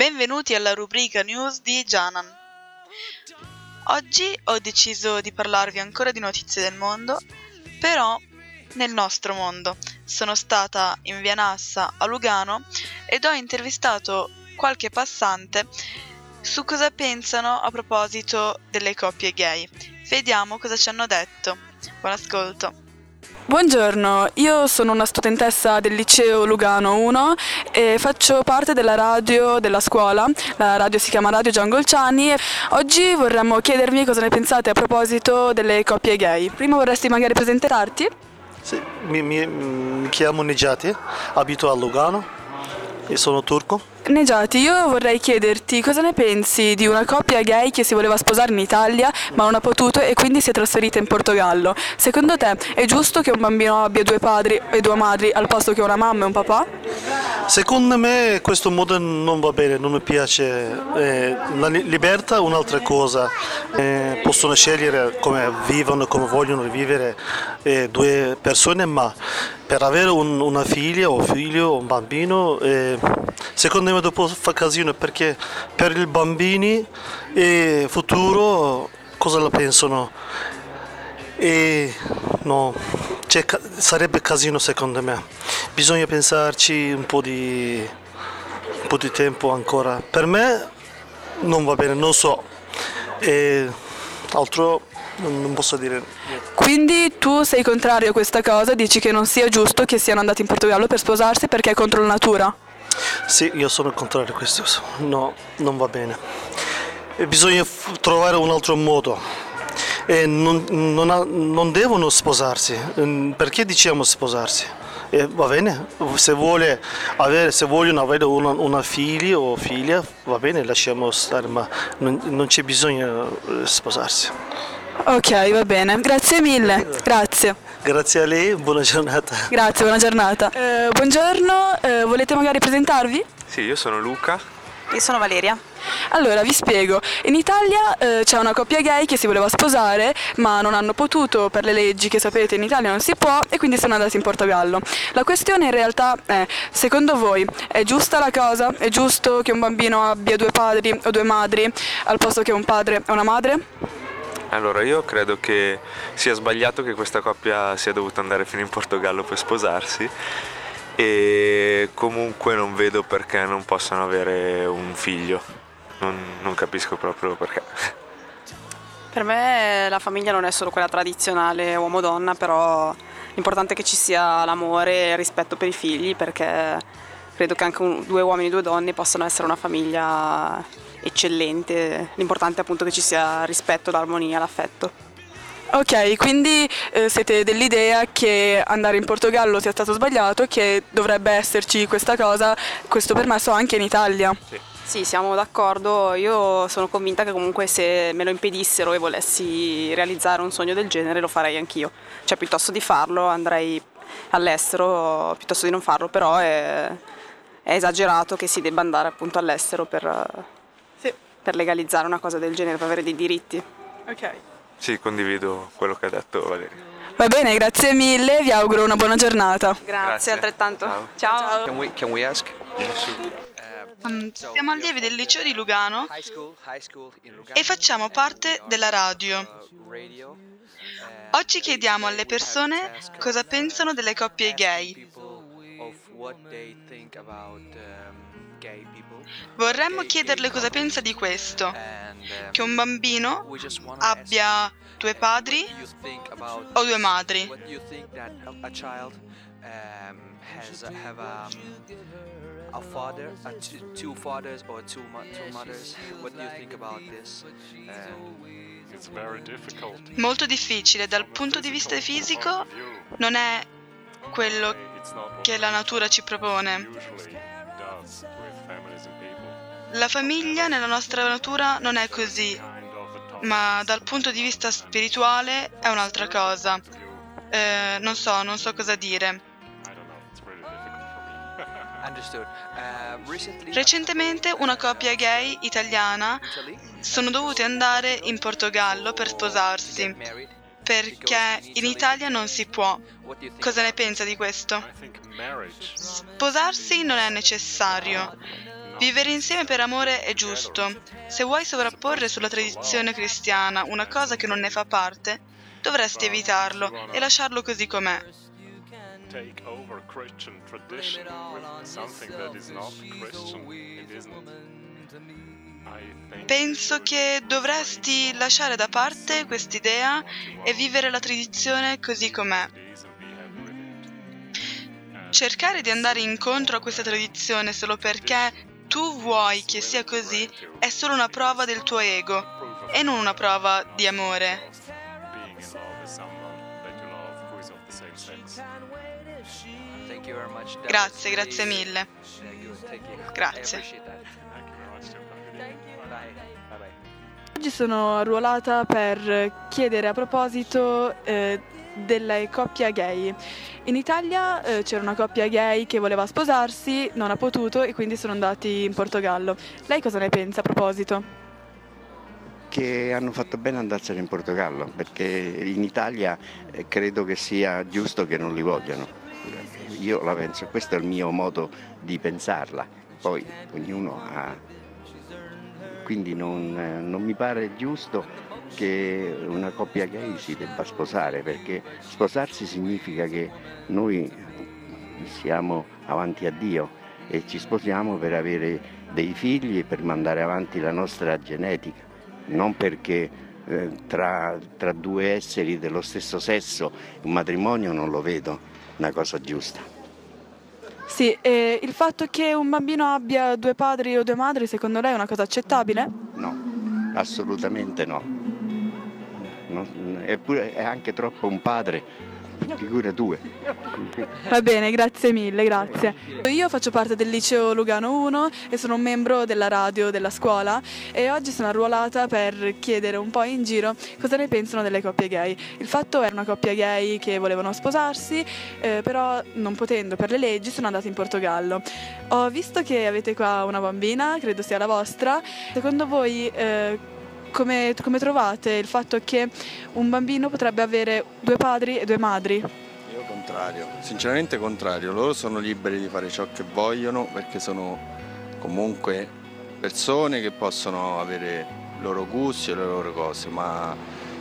Benvenuti alla rubrica news di Janan. Oggi ho deciso di parlarvi ancora di notizie del mondo, però nel nostro mondo. Sono stata in Via Nassa a Lugano ed ho intervistato qualche passante su cosa pensano a proposito delle coppie gay. Vediamo cosa ci hanno detto. Buon ascolto. Buongiorno, io sono una studentessa del liceo Lugano 1 e faccio parte della radio della scuola, la radio si chiama Radio Giangolciani. Oggi vorremmo chiedervi cosa ne pensate a proposito delle coppie gay. Prima vorresti magari presentarti? Sì, mi, mi, mi chiamo Nejati, abito a Lugano e sono turco. Negiati, io vorrei chiederti cosa ne pensi di una coppia gay che si voleva sposare in Italia ma non ha potuto e quindi si è trasferita in Portogallo. Secondo te è giusto che un bambino abbia due padri e due madri al posto che una mamma e un papà? Secondo me questo modo non va bene, non mi piace. Eh, la li- libertà è un'altra cosa, Eh, possono scegliere come vivono, come vogliono vivere eh, due persone, ma per avere un- una figlia o figlio, un bambino, eh, secondo me dopo fa casino perché per i bambini e futuro cosa la pensano? E no, cioè, sarebbe casino secondo me. Bisogna pensarci un po' di, un po' di tempo ancora. Per me non va bene, non so. E altro non posso dire. Quindi tu sei contrario a questa cosa, dici che non sia giusto che siano andati in Portogallo per sposarsi perché è contro la natura? Sì, io sono contrario a questo. No, non va bene. E bisogna f- trovare un altro modo. Non, non ha- non devono sposarsi. Mm, Perché diciamo sposarsi? E va bene, se, vuole avere, se vogliono avere una, una figlia o figlia, va bene, lasciamo stare, ma non, non c'è bisogno di sposarsi. Ok, va bene, grazie mille, grazie. Grazie a lei, buona giornata. Grazie, buona giornata. Eh, buongiorno, eh, volete magari presentarvi? Sì, io sono Luca. Io sono Valeria. Allora, vi spiego. In Italia eh, c'è una coppia gay che si voleva sposare, ma non hanno potuto per le leggi che sapete in Italia non si può e quindi sono andati in Portogallo. La questione in realtà è, secondo voi, è giusta la cosa? È giusto che un bambino abbia due padri o due madri al posto che un padre e una madre? Allora, io credo che sia sbagliato che questa coppia sia dovuta andare fino in Portogallo per sposarsi e comunque non vedo perché non possano avere un figlio. Non, non capisco proprio perché. Per me la famiglia non è solo quella tradizionale uomo-donna, però l'importante è che ci sia l'amore e il rispetto per i figli, perché credo che anche un- due uomini e due donne possano essere una famiglia eccellente. L'importante è appunto che ci sia rispetto, l'armonia, l'affetto. Ok, quindi eh, siete dell'idea che andare in Portogallo sia stato sbagliato e che dovrebbe esserci questa cosa, questo permesso anche in Italia. Sì, siamo d'accordo. Io sono convinta che comunque se me lo impedissero e volessi realizzare un sogno del genere lo farei anch'io. Cioè, piuttosto di farlo andrei all'estero, piuttosto di non farlo, però è, è esagerato che si debba andare appunto all'estero per, Sì. Per legalizzare una cosa del genere, per avere dei diritti. Ok. Sì, condivido quello che ha detto Valeria. Va bene, grazie mille, vi auguro una buona giornata. Grazie, Grazie. altrettanto. Ciao. Ciao. Can we can we ask? Mm, Siamo allievi del liceo di Lugano e facciamo parte della radio. uh, radio. Oggi chiediamo alle persone cosa pensano delle coppie gay. Um. Vorremmo chiederle cosa pensa di questo, um, che un bambino abbia due padri o due madri. a, um, has a, have a, a father, a two, two fathers or two mo- two mothers. What do you think about this? Um, It's very difficult. Molto difficile dal punto di vista fisico, non è quello che la natura ci propone. La famiglia nella nostra natura non è così, ma dal punto di vista spirituale è un'altra cosa. Eh, non so, non so cosa dire. Uh, Recentemente una coppia gay italiana sono dovuti andare in Portogallo per sposarsi, perché in Italia non si può. Cosa ne pensa di questo? Sposarsi non è necessario, Vivere insieme per amore è giusto. Se vuoi sovrapporre sulla tradizione cristiana una cosa che non ne fa parte, dovresti evitarlo e lasciarlo così com'è. Take over Christian tradition with something that is not Christian. It isn't. Penso che dovresti lasciare da parte quest'idea e vivere la tradizione così com'è. Cercare di andare incontro a questa tradizione solo perché tu vuoi che sia così? È solo una prova del tuo ego e non una prova di amore. Grazie, grazie mille. Grazie. Oggi sono arruolata per chiedere a proposito eh, delle coppie gay. In Italia eh, c'era una coppia gay che voleva sposarsi, non ha potuto e quindi sono andati in Portogallo. Lei cosa ne pensa a proposito? che hanno fatto bene andarsene in Portogallo, perché in Italia eh, credo che sia giusto che non li vogliano. Io la penso, questo è il mio modo di pensarla, poi ognuno ha... Quindi non, eh, non mi pare giusto che una coppia gay si debba sposare, perché sposarsi significa che noi siamo avanti a Dio e ci sposiamo per avere dei figli e per mandare avanti la nostra genetica non perché eh, tra, tra due esseri dello stesso sesso un matrimonio non lo vedo una cosa giusta. Sì, e il fatto che un bambino abbia due padri o due madri secondo lei è una cosa accettabile? No, assolutamente no. Non- eppure è anche troppo un padre, figura due. Va bene, grazie mille, grazie. Io faccio parte del liceo Lugano 1 e sono un membro della radio della scuola e oggi sono arruolata per chiedere un po' in giro cosa ne pensano delle coppie gay. Il fatto è una coppia gay che volevano sposarsi, eh, però non potendo per le leggi sono andati in Portogallo. Ho visto che avete qua una bambina, credo sia la vostra. Secondo voi eh, come, come trovate il fatto che un bambino potrebbe avere due padri e due madri? Io contrario, sinceramente contrario, loro sono liberi di fare ciò che vogliono perché sono comunque persone che possono avere i loro gusti e le loro cose, ma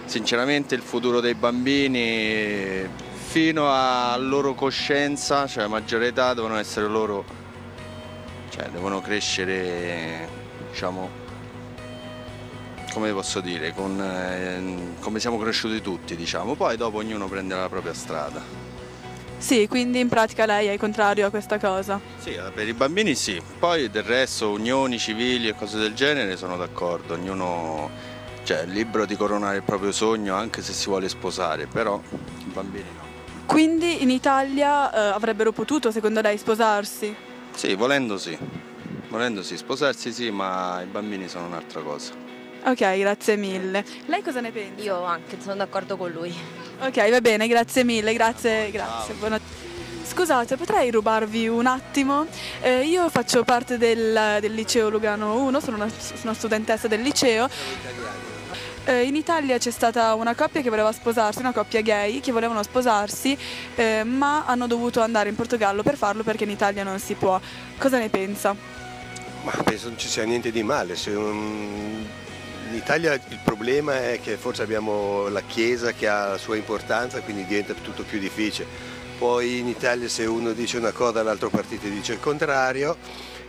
sinceramente il futuro dei bambini fino alla loro coscienza, cioè a maggiore età, devono essere loro, cioè devono crescere, diciamo, come posso dire, con, eh, come siamo cresciuti tutti, diciamo. Poi dopo ognuno prende la propria strada. Sì, quindi in pratica lei è contrario a questa cosa. Sì, eh, per i bambini sì, poi del resto unioni civili e cose del genere sono d'accordo, ognuno cioè, è libero di coronare il proprio sogno anche se si vuole sposare, però i bambini no. Quindi in Italia eh, avrebbero potuto, secondo lei, sposarsi? Sì, volendo sì, volendo sì, sposarsi sì, ma i bambini sono un'altra cosa. Ok, grazie mille. Lei cosa ne pensa? Io anche sono d'accordo con lui. Ok, va bene, grazie mille, grazie, grazie. buona- Scusate, potrei rubarvi un attimo? Eh, io faccio parte del, del liceo Lugano 1, sono una, una studentessa del liceo. Eh, in Italia c'è stata una coppia che voleva sposarsi, una coppia gay che volevano sposarsi, eh, ma hanno dovuto andare in Portogallo per farlo perché in Italia non si può. Cosa ne pensa? Ma penso non ci sia niente di male. se un- In Italia il problema è che forse abbiamo la Chiesa che ha la sua importanza, quindi diventa tutto più difficile. Poi in Italia se uno dice una cosa l'altro partito dice il contrario,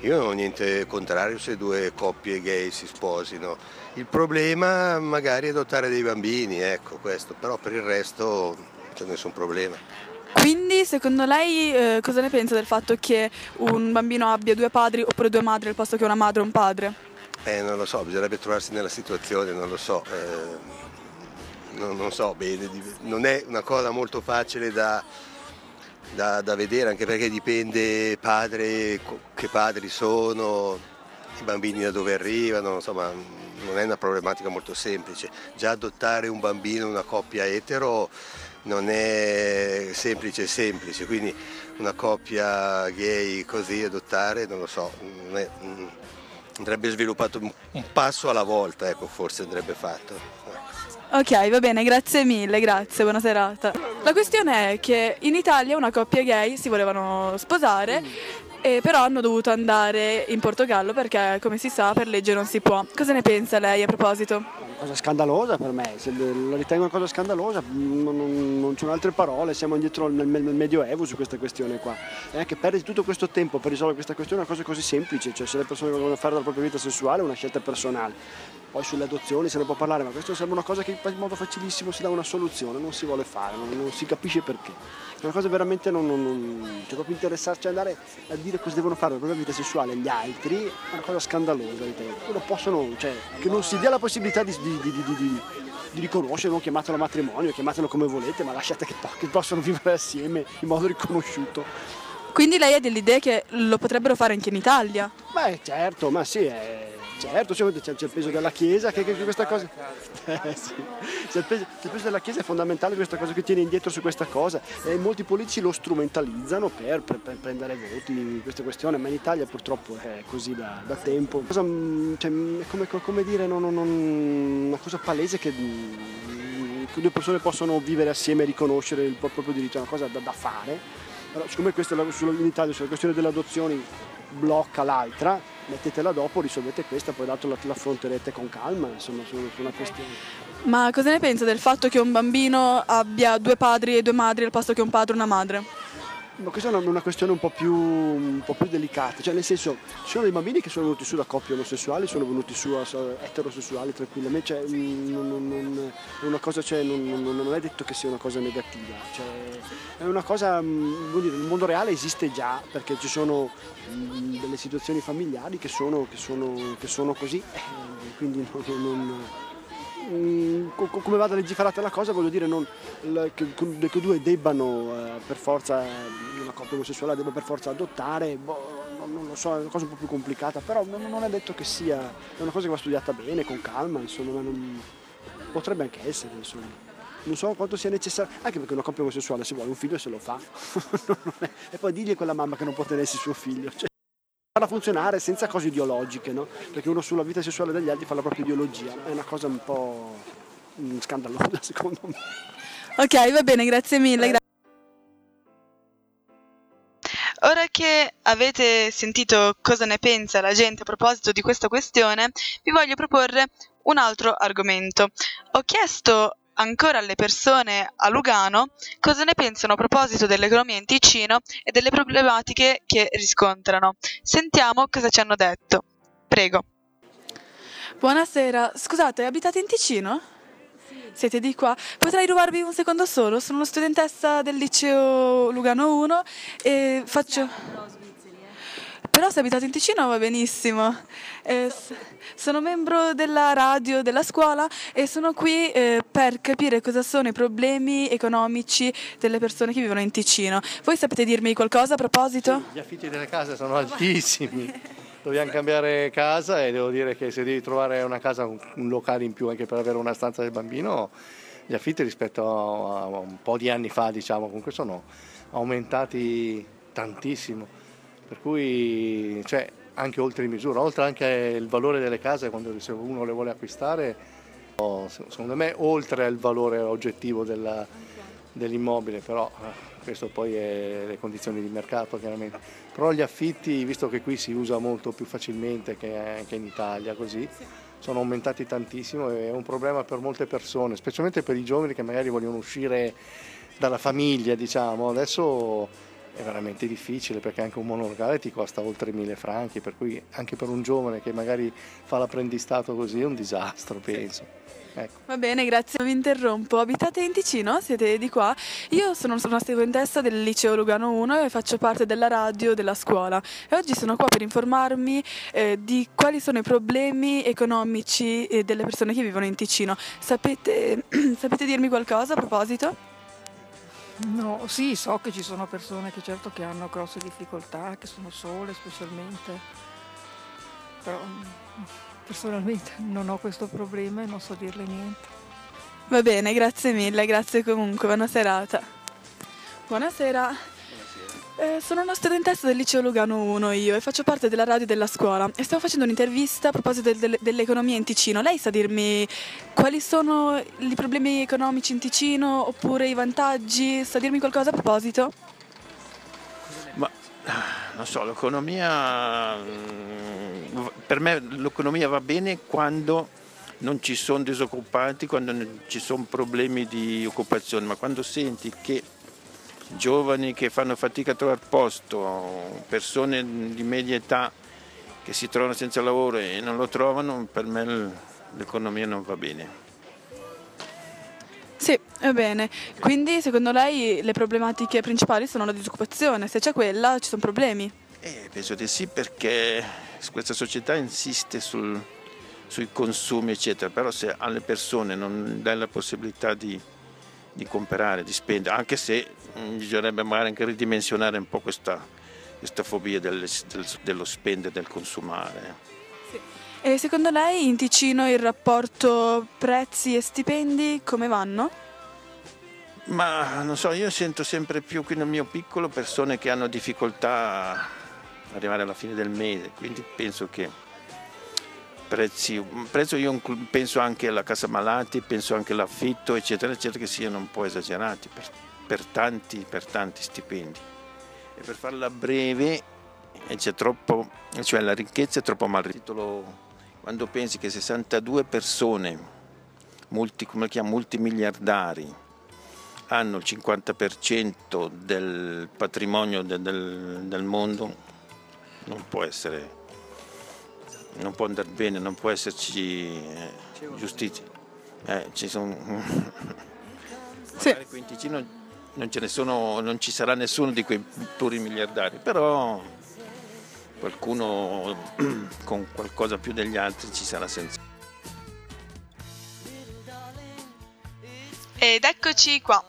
io non ho niente contrario se due coppie gay si sposino. Il problema magari è adottare dei bambini, ecco questo, però per il resto non c'è nessun problema. Quindi, secondo lei, eh, cosa ne pensa del fatto che un bambino abbia due padri oppure due madri al posto che una madre e un padre? Eh, non lo so, bisognerebbe trovarsi nella situazione, non lo so. eh, non, non so bene, non è una cosa molto facile da, da- da vedere, anche perché dipende padre, che padri sono, i bambini da dove arrivano, insomma non è una problematica molto semplice. Già adottare un bambino, una coppia etero, non è semplice semplice, quindi una coppia gay così adottare, non lo so, non è- mm, andrebbe sviluppato un, un passo alla volta, ecco, forse andrebbe fatto. Ok, va bene, grazie mille, grazie, buona serata. La questione è che in Italia una coppia gay si volevano sposare e però hanno dovuto andare in Portogallo perché, come si sa, per legge non si può. Cosa ne pensa lei a proposito? Cosa scandalosa per me, lo ritengo una cosa scandalosa non, non, non ci sono altre parole, siamo indietro nel, nel, Medioevo su questa questione qua. E anche perdere tutto questo tempo per risolvere questa questione è una cosa così semplice, cioè se le persone vogliono fare della propria vita sessuale è una scelta personale. Poi sulle adozioni se ne può parlare, ma questo sembra una cosa che in modo facilissimo si dà una soluzione, non si vuole fare, non, non si capisce perché. È una cosa veramente non, non, non cioè proprio interessarci, andare a dire cosa devono fare la propria vita sessuale agli altri, è una cosa scandalosa, ritengo. Possono, cioè, che non si dia la possibilità di, di, di, di di riconoscerlo, chiamatelo matrimonio, chiamatelo come volete, ma lasciate che, che possano vivere assieme in modo riconosciuto. Quindi lei ha dell'idea che lo potrebbero fare anche in Italia? Beh certo, ma sì, è Certo, c'è, il peso della Chiesa che, che questa cosa. Eh, sì. c'è, il peso, il peso, della Chiesa è fondamentale questa cosa che tiene indietro su questa cosa e molti politici lo strumentalizzano per, per, per prendere voti in questa questione, ma in Italia purtroppo è così da, da tempo. Cosa, mm, cioè, è come, come dire, non, non, una cosa palese che mm, due persone possono vivere assieme e riconoscere il proprio diritto, è una cosa da, da fare. Però siccome questo in Italia sulla questione delle adozioni blocca l'altra, mettetela dopo, risolvete questa, poi la, affronterete con calma, insomma, su, su una questione. Ma cosa ne pensa del fatto che un bambino abbia due padri e due madri al posto che un padre e una madre? Ma questa è una, una questione un po, più, un po, più, delicata, cioè nel senso ci sono dei bambini che sono venuti su da coppie omosessuali, sono venuti su a, eterosessuali tranquillamente, cioè, mm, non, non, non, cosa, cioè, non, è detto che sia una cosa negativa, cioè, è una cosa, mm, dire, il mondo reale esiste già perché ci sono mh, delle situazioni familiari che sono, che sono, che sono così, eh, quindi non Mm, come vada legiferata la cosa, voglio dire non, che, che due debbano eh, per forza, una coppia omosessuale debba per forza adottare, boh, non, non, lo so, è una cosa un po' più complicata, però non, non, è detto che sia, è una cosa che va studiata bene, con calma, insomma, non, potrebbe anche essere, insomma. Non so quanto sia necessario, anche perché una coppia omosessuale se vuole un figlio se lo fa, e poi digli a quella mamma che non può tenersi suo figlio. Cioè, farla funzionare senza cose ideologiche, no? Perché uno sulla vita sessuale degli altri fa la propria ideologia, è una cosa un po' mm, scandalosa secondo me. Ok, va bene, grazie mille. Gra- Ora che avete sentito cosa ne pensa la gente a proposito di questa questione, vi voglio proporre un altro argomento. Ho chiesto ancora alle persone a Lugano cosa ne pensano a proposito dell'economia in Ticino e delle problematiche che riscontrano. Sentiamo cosa ci hanno detto. Prego. Buonasera, scusate, abitate in Ticino? Siete di qua? Potrei rubarvi un secondo solo? Sono una studentessa del liceo Lugano 1 e faccio... Però se abitate in Ticino va benissimo. Eh, sono membro della radio della scuola e sono qui eh, per capire cosa sono i problemi economici delle persone che vivono in Ticino. Voi sapete dirmi qualcosa a proposito? Sì, gli affitti delle case sono altissimi. Dobbiamo cambiare casa e devo dire che se devi trovare una casa, un, locale in più anche per avere una stanza del bambino, gli affitti rispetto a un po' di anni fa, diciamo, comunque sono aumentati tantissimo per cui cioè, anche oltre misura, oltre anche il valore delle case quando uno le vuole acquistare, secondo me oltre al valore oggettivo della, dell'immobile, però eh, questo poi è le condizioni di mercato chiaramente. Però gli affitti, visto che qui si usa molto più facilmente che anche in Italia, così, sono aumentati tantissimo e è un problema per molte persone, specialmente per i giovani che magari vogliono uscire dalla famiglia, diciamo. Adesso è veramente difficile perché anche un monolocale ti costa oltre mille franchi, per cui anche per un giovane che magari fa l'apprendistato così è un disastro, penso. Ecco. Va bene, grazie. Vi interrompo. Abitate in Ticino? Siete di qua? Io sono una studentessa del liceo Lugano 1 e faccio parte della radio della scuola. E oggi sono qua per informarmi eh, di quali sono i problemi economici eh, delle persone che vivono in Ticino. Sapete, sapete dirmi qualcosa a proposito? No, sì, so che ci sono persone che certo che hanno grosse difficoltà, che sono sole specialmente, però mm, personalmente non ho questo problema e non so dirle niente. Va bene, grazie mille, grazie comunque, buona serata. Buonasera. Eh, sono una studentessa del liceo Lugano 1 io e faccio parte della radio della scuola e stiamo facendo un'intervista a proposito del, del, dell'economia in Ticino. Lei sa dirmi quali sono i problemi economici in Ticino oppure i vantaggi? Sa dirmi qualcosa a proposito? Ma non so, l'economia, mm, per me l'economia va bene quando non ci sono disoccupati, quando non ci sono problemi di occupazione, ma quando senti che giovani che fanno fatica a trovare posto, persone di media età che si trovano senza lavoro e non lo trovano, per me l'economia non va bene. Sì, va bene. Quindi secondo lei le problematiche principali sono la disoccupazione, se c'è quella ci sono problemi? Eh, penso di sì perché questa società insiste sul, sui consumi eccetera, però se alle persone non dai la possibilità di, di comprare, di spendere, anche se mm, bisognerebbe magari anche ridimensionare un po' questa, questa fobia del, del, dello spendere, del consumare. Sì. E secondo lei in Ticino il rapporto prezzi e stipendi come vanno? Ma non so, io sento sempre più qui nel mio piccolo persone che hanno difficoltà a arrivare alla fine del mese, quindi penso che prezzi, prezzo io penso anche alla casa malati, penso anche all'affitto, eccetera, eccetera, che siano un po' esagerati per, per, tanti, per tanti stipendi. E per farla breve, c'è troppo, cioè la ricchezza è troppo mal quando pensi che 62 persone, multi, come chiamo, multimiliardari, hanno il 50% del patrimonio de, del, del, mondo, non può essere, non può andare bene, non può esserci eh, giustizia. Eh, ci sono... sì. qui in Ticino non, ce ne sono, non ci sarà nessuno di quei puri miliardari, però qualcuno con qualcosa più degli altri ci sarà senza. Ed eccoci qua.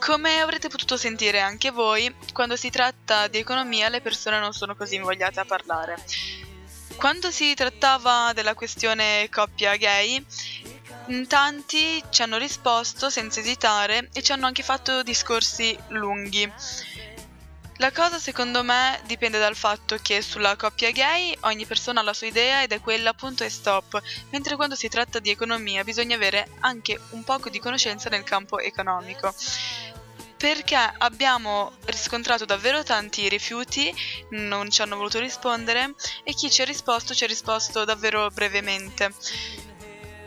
Come avrete potuto sentire anche voi, quando si tratta di economia le persone non sono così invogliate a parlare. Quando si trattava della questione coppia gay, in tanti ci hanno risposto senza esitare e ci hanno anche fatto discorsi lunghi. La cosa secondo me dipende dal fatto che sulla coppia gay ogni persona ha la sua idea ed è quella punto e stop, mentre quando si tratta di economia bisogna avere anche un poco di conoscenza nel campo economico. Perché abbiamo riscontrato davvero tanti rifiuti, non ci hanno voluto rispondere e chi ci ha risposto ci ha risposto davvero brevemente.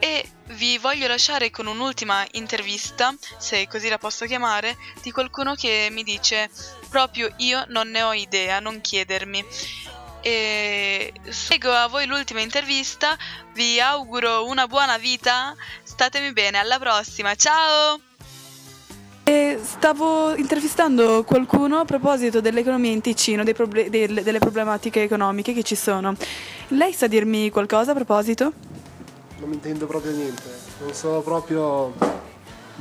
E vi voglio lasciare con un'ultima intervista, se così la posso chiamare, di qualcuno che mi dice proprio io non ne ho idea, non chiedermi. E seguo a voi l'ultima intervista, vi auguro una buona vita, statemi bene, alla prossima, ciao! E stavo intervistando qualcuno a proposito dell'economia in Ticino, proble- delle, delle problematiche economiche che ci sono. Lei sa dirmi qualcosa a proposito? Non mi intendo proprio niente, non so proprio...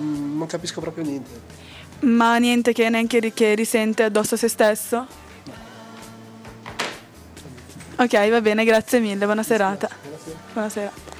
Mm, non capisco proprio niente. Ma niente che neanche che risente addosso a se stesso? Ok, va bene, grazie mille, buona serata. Buonasera. Buonasera.